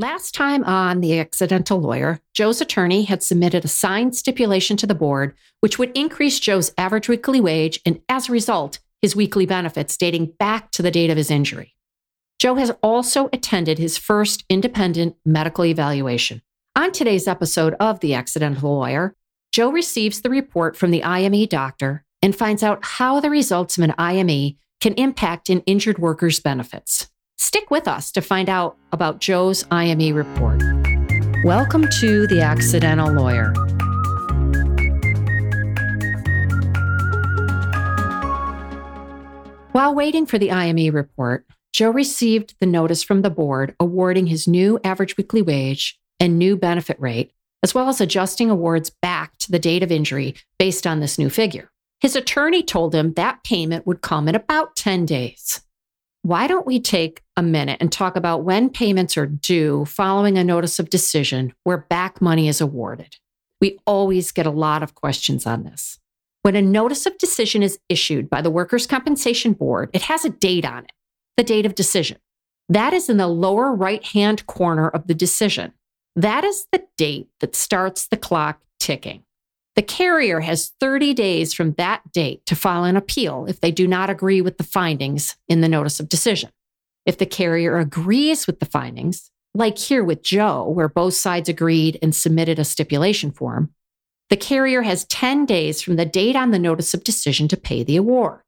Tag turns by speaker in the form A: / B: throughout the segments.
A: Last time on The Accidental Lawyer, Joe's attorney had submitted a signed stipulation to the board, which would increase Joe's average weekly wage and, as a result, his weekly benefits dating back to the date of his injury. Joe has also attended his first independent medical evaluation. On today's episode of The Accidental Lawyer, Joe receives the report from the IME doctor and finds out how the results of an IME can impact an injured worker's benefits. Stick with us to find out about Joe's IME report. Welcome to The Accidental Lawyer. While waiting for the IME report, Joe received the notice from the board awarding his new average weekly wage and new benefit rate, as well as adjusting awards back to the date of injury based on this new figure. His attorney told him that payment would come in about 10 days. Why don't we take a minute and talk about when payments are due following a notice of decision where back money is awarded? We always get a lot of questions on this. When a notice of decision is issued by the Workers' Compensation Board, it has a date on it, the date of decision. That is in the lower right hand corner of the decision. That is the date that starts the clock ticking. The carrier has 30 days from that date to file an appeal if they do not agree with the findings in the notice of decision. If the carrier agrees with the findings, like here with Joe, where both sides agreed and submitted a stipulation form, the carrier has 10 days from the date on the notice of decision to pay the award.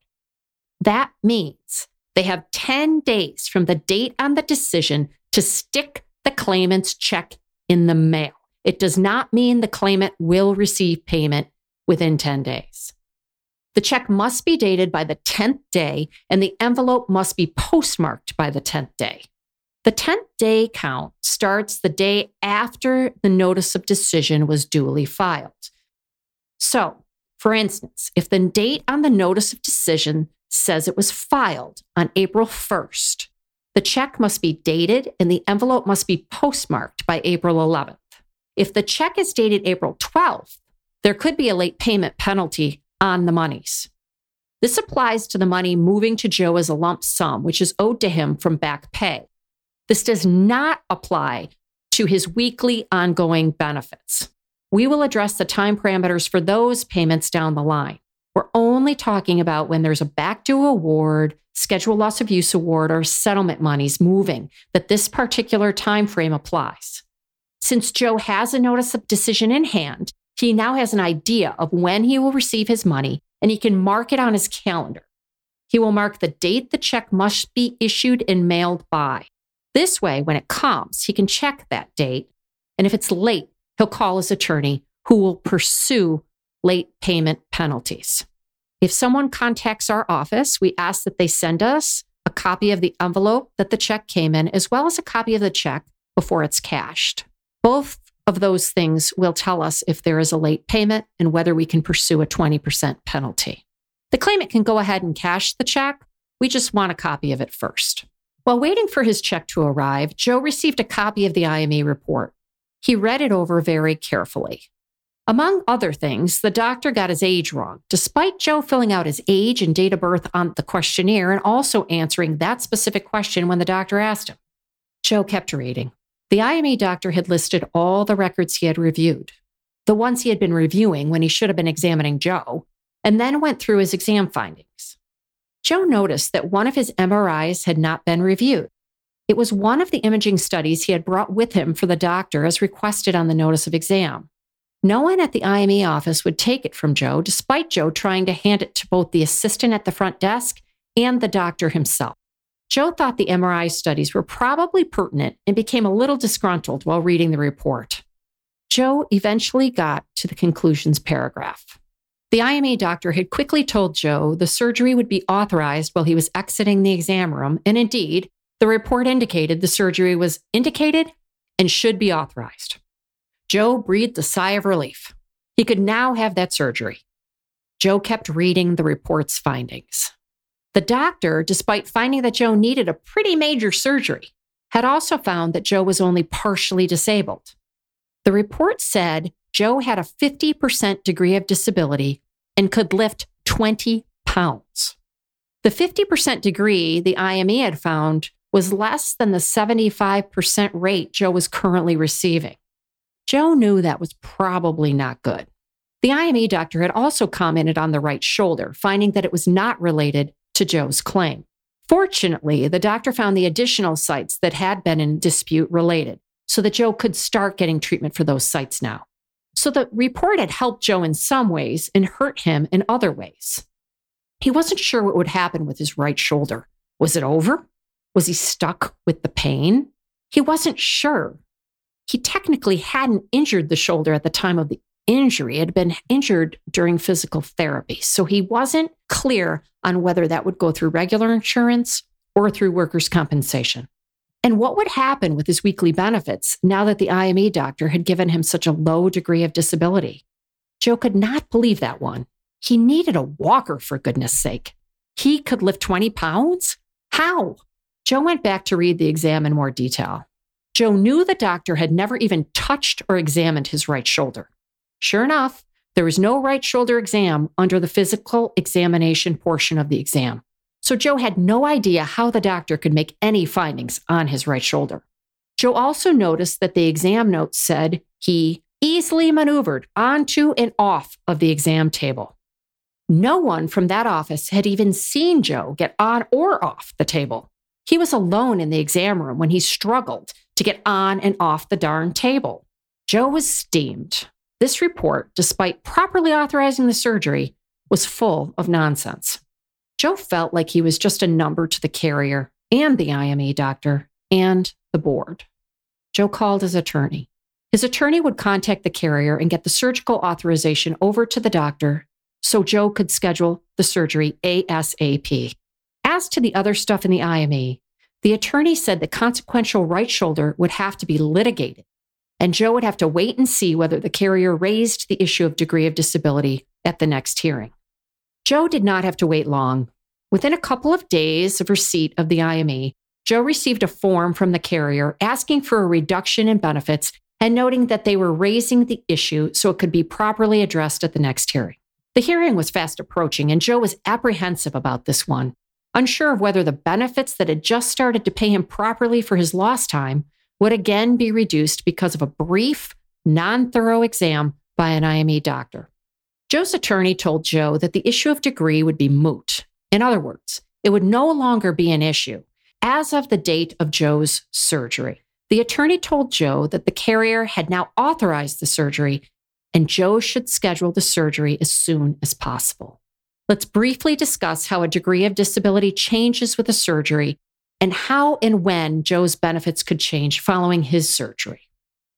A: That means they have 10 days from the date on the decision to stick the claimant's check in the mail. It does not mean the claimant will receive payment within 10 days. The check must be dated by the 10th day and the envelope must be postmarked by the 10th day. The 10th day count starts the day after the notice of decision was duly filed. So, for instance, if the date on the notice of decision says it was filed on April 1st, the check must be dated and the envelope must be postmarked by April 11th. If the check is dated April 12th, there could be a late payment penalty on the monies. This applies to the money moving to Joe as a lump sum, which is owed to him from back pay. This does not apply to his weekly ongoing benefits. We will address the time parameters for those payments down the line. We're only talking about when there's a back due award, schedule loss of use award, or settlement monies moving that this particular time frame applies. Since Joe has a notice of decision in hand, he now has an idea of when he will receive his money and he can mark it on his calendar. He will mark the date the check must be issued and mailed by. This way, when it comes, he can check that date. And if it's late, he'll call his attorney who will pursue late payment penalties. If someone contacts our office, we ask that they send us a copy of the envelope that the check came in, as well as a copy of the check before it's cashed. Both of those things will tell us if there is a late payment and whether we can pursue a 20% penalty. The claimant can go ahead and cash the check. We just want a copy of it first. While waiting for his check to arrive, Joe received a copy of the IME report. He read it over very carefully. Among other things, the doctor got his age wrong, despite Joe filling out his age and date of birth on the questionnaire and also answering that specific question when the doctor asked him. Joe kept reading. The IME doctor had listed all the records he had reviewed, the ones he had been reviewing when he should have been examining Joe, and then went through his exam findings. Joe noticed that one of his MRIs had not been reviewed. It was one of the imaging studies he had brought with him for the doctor as requested on the notice of exam. No one at the IME office would take it from Joe, despite Joe trying to hand it to both the assistant at the front desk and the doctor himself. Joe thought the MRI studies were probably pertinent and became a little disgruntled while reading the report. Joe eventually got to the conclusions paragraph. The IME doctor had quickly told Joe the surgery would be authorized while he was exiting the exam room, and indeed, the report indicated the surgery was indicated and should be authorized. Joe breathed a sigh of relief. He could now have that surgery. Joe kept reading the report's findings. The doctor, despite finding that Joe needed a pretty major surgery, had also found that Joe was only partially disabled. The report said Joe had a 50% degree of disability and could lift 20 pounds. The 50% degree the IME had found was less than the 75% rate Joe was currently receiving. Joe knew that was probably not good. The IME doctor had also commented on the right shoulder, finding that it was not related to Joe's claim. Fortunately, the doctor found the additional sites that had been in dispute related, so that Joe could start getting treatment for those sites now. So the report had helped Joe in some ways and hurt him in other ways. He wasn't sure what would happen with his right shoulder. Was it over? Was he stuck with the pain? He wasn't sure. He technically hadn't injured the shoulder at the time of the injury. Had been injured during physical therapy. So he wasn't clear on whether that would go through regular insurance or through workers' compensation. And what would happen with his weekly benefits now that the IME doctor had given him such a low degree of disability? Joe could not believe that one. He needed a walker, for goodness sake. He could lift 20 pounds? How? Joe went back to read the exam in more detail. Joe knew the doctor had never even touched or examined his right shoulder. Sure enough, there was no right shoulder exam under the physical examination portion of the exam. So Joe had no idea how the doctor could make any findings on his right shoulder. Joe also noticed that the exam notes said he easily maneuvered onto and off of the exam table. No one from that office had even seen Joe get on or off the table. He was alone in the exam room when he struggled to get on and off the darn table. Joe was steamed. This report, despite properly authorizing the surgery, was full of nonsense. Joe felt like he was just a number to the carrier and the IME doctor and the board. Joe called his attorney. His attorney would contact the carrier and get the surgical authorization over to the doctor so Joe could schedule the surgery ASAP. As to the other stuff in the IME, the attorney said the consequential right shoulder would have to be litigated, and Joe would have to wait and see whether the carrier raised the issue of degree of disability at the next hearing. Joe did not have to wait long. Within a couple of days of receipt of the IME, Joe received a form from the carrier asking for a reduction in benefits and noting that they were raising the issue so it could be properly addressed at the next hearing. The hearing was fast approaching, and Joe was apprehensive about this one unsure of whether the benefits that had just started to pay him properly for his lost time would again be reduced because of a brief, non thorough exam by an IME doctor. Joe's attorney told Joe that the issue of degree would be moot. In other words, it would no longer be an issue as of the date of Joe's surgery. The attorney told Joe that the carrier had now authorized the surgery and Joe should schedule the surgery as soon as possible. Let's briefly discuss how a degree of disability changes with a surgery and how and when Joe's benefits could change following his surgery.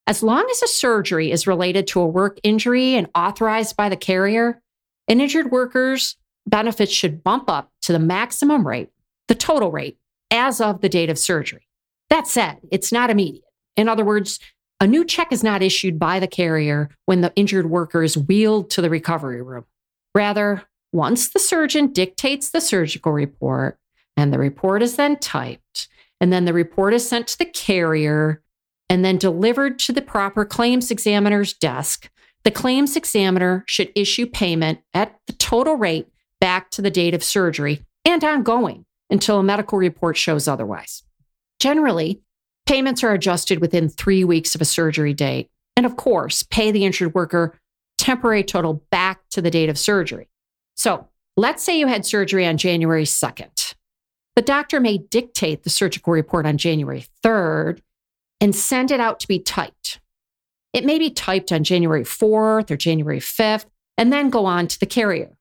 A: As long as a surgery is related to a work injury and authorized by the carrier, an injured worker's benefits should bump up to the maximum rate, the total rate, as of the date of surgery. That said, it's not immediate. In other words, a new check is not issued by the carrier when the injured worker is wheeled to the recovery room. Rather, once the surgeon dictates the surgical report, and the report is then typed, and then the report is sent to the carrier, and then delivered to the proper claims examiner's desk, the claims examiner should issue payment at the total rate back to the date of surgery and ongoing until a medical report shows otherwise. Generally, payments are adjusted within three weeks of a surgery date. And of course, pay the injured worker temporary total back to the date of surgery. So let's say you had surgery on January 2nd. The doctor may dictate the surgical report on January 3rd and send it out to be typed. It may be typed on January 4th or January 5th and then go on to the carrier.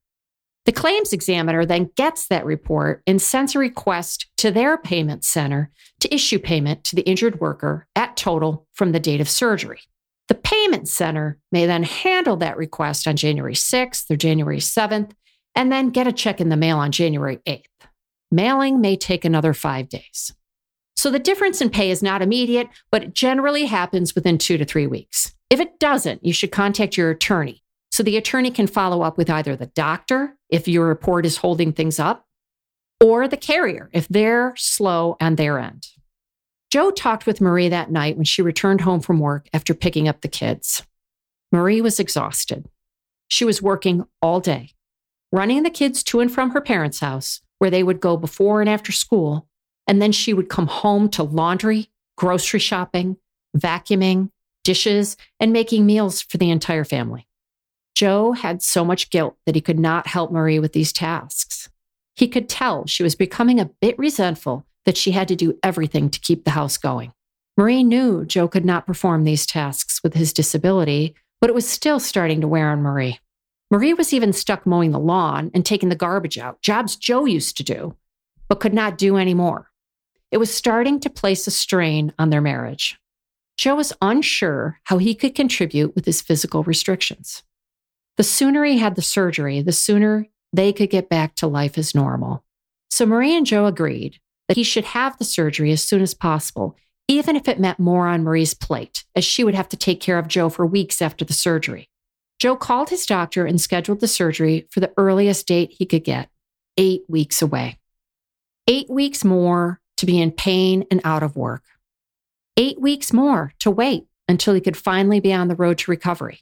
A: The claims examiner then gets that report and sends a request to their payment center to issue payment to the injured worker at total from the date of surgery. The payment center may then handle that request on January 6th or January 7th and then get a check in the mail on January 8th. Mailing may take another five days. So the difference in pay is not immediate, but it generally happens within two to three weeks. If it doesn't, you should contact your attorney so the attorney can follow up with either the doctor if your report is holding things up or the carrier if they're slow on their end. Joe talked with Marie that night when she returned home from work after picking up the kids. Marie was exhausted. She was working all day running the kids to and from her parents' house, where they would go before and after school, And then she would come home to laundry, grocery shopping, vacuuming, dishes, and making meals for the entire family. Joe had so much guilt that he could not help Marie with these tasks. He could tell she was becoming a bit resentful that she had to do everything to keep the house going. Marie knew Joe could not perform these tasks with his disability, but it was still starting to wear on Marie. Marie was even stuck mowing the lawn and taking the garbage out, jobs Joe used to do, but could not do anymore. It was starting to place a strain on their marriage. Joe was unsure how he could contribute with his physical restrictions. The sooner he had the surgery, the sooner they could get back to life as normal. So Marie and Joe agreed that he should have the surgery as soon as possible, even if it meant more on Marie's plate, as she would have to take care of Joe for weeks after the surgery. Joe called his doctor and scheduled the surgery for the earliest date he could get, eight weeks away. Eight weeks more to be in pain and out of work. Eight weeks more to wait until he could finally be on the road to recovery.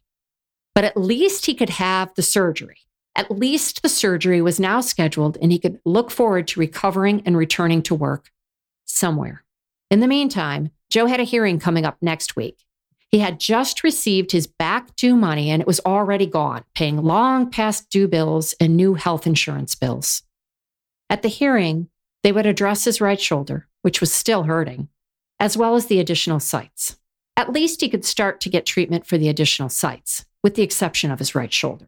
A: But at least he could have the surgery. At least the surgery was now scheduled and he could look forward to recovering and returning to work somewhere. In the meantime, Joe had a hearing coming up next week. He had just received his back due money and it was already gone, paying long past due bills and new health insurance bills. At the hearing, they would address his right shoulder, which was still hurting, as well as the additional sites. At least he could start to get treatment for the additional sites, with the exception of his right shoulder.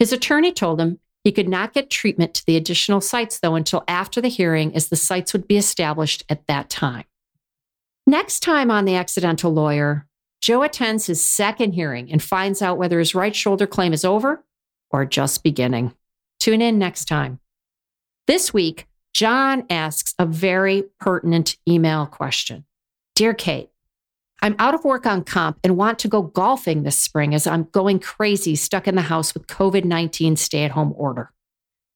A: His attorney told him he could not get treatment to the additional sites, though, until after the hearing, as the sites would be established at that time. Next time on The Accidental Lawyer, Joe attends his second hearing and finds out whether his right shoulder claim is over or just beginning. Tune in next time. This week, John asks a very pertinent email question. Dear Kate, I'm out of work on comp and want to go golfing this spring as I'm going crazy stuck in the house with COVID 19 stay at home order.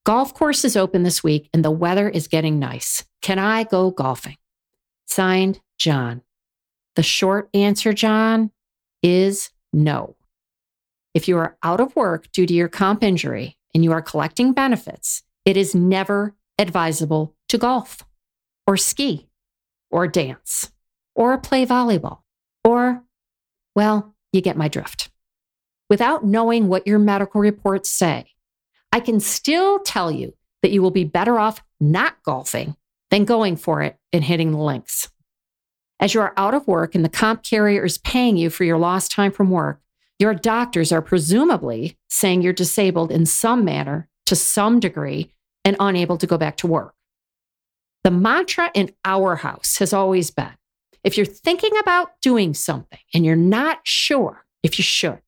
A: Golf course is open this week and the weather is getting nice. Can I go golfing? Signed, John. The short answer, John, is no. If you are out of work due to your comp injury and you are collecting benefits, it is never advisable to golf or ski or dance or play volleyball, or, well, you get my drift. Without knowing what your medical reports say, I can still tell you that you will be better off not golfing than going for it and hitting the links. As you are out of work and the comp carrier is paying you for your lost time from work, your doctors are presumably saying you're disabled in some manner to some degree and unable to go back to work. The mantra in our house has always been if you're thinking about doing something and you're not sure if you should,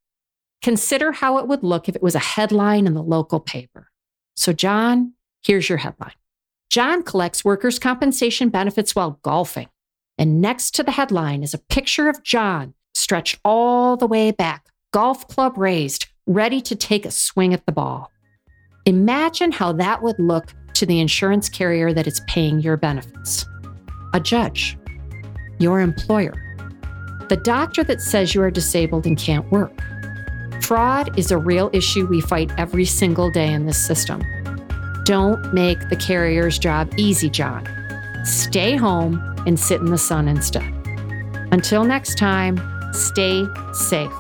A: consider how it would look if it was a headline in the local paper. So, John, here's your headline John collects workers' compensation benefits while golfing. And next to the headline is a picture of John stretched all the way back, golf club raised, ready to take a swing at the ball. Imagine how that would look to the insurance carrier that is paying your benefits. A judge, your employer, the doctor that says you are disabled and can't work. Fraud is a real issue we fight every single day in this system. Don't make the carrier's job easy, John. Stay home and sit in the sun instead. Until next time, stay safe.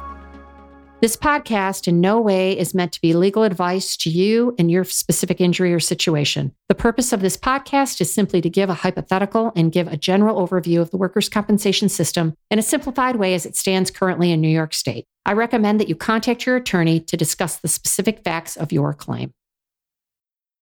A: This podcast in no way is meant to be legal advice to you and your specific injury or situation. The purpose of this podcast is simply to give a hypothetical and give a general overview of the workers' compensation system in a simplified way as it stands currently in New York State. I recommend that you contact your attorney to discuss the specific facts of your claim.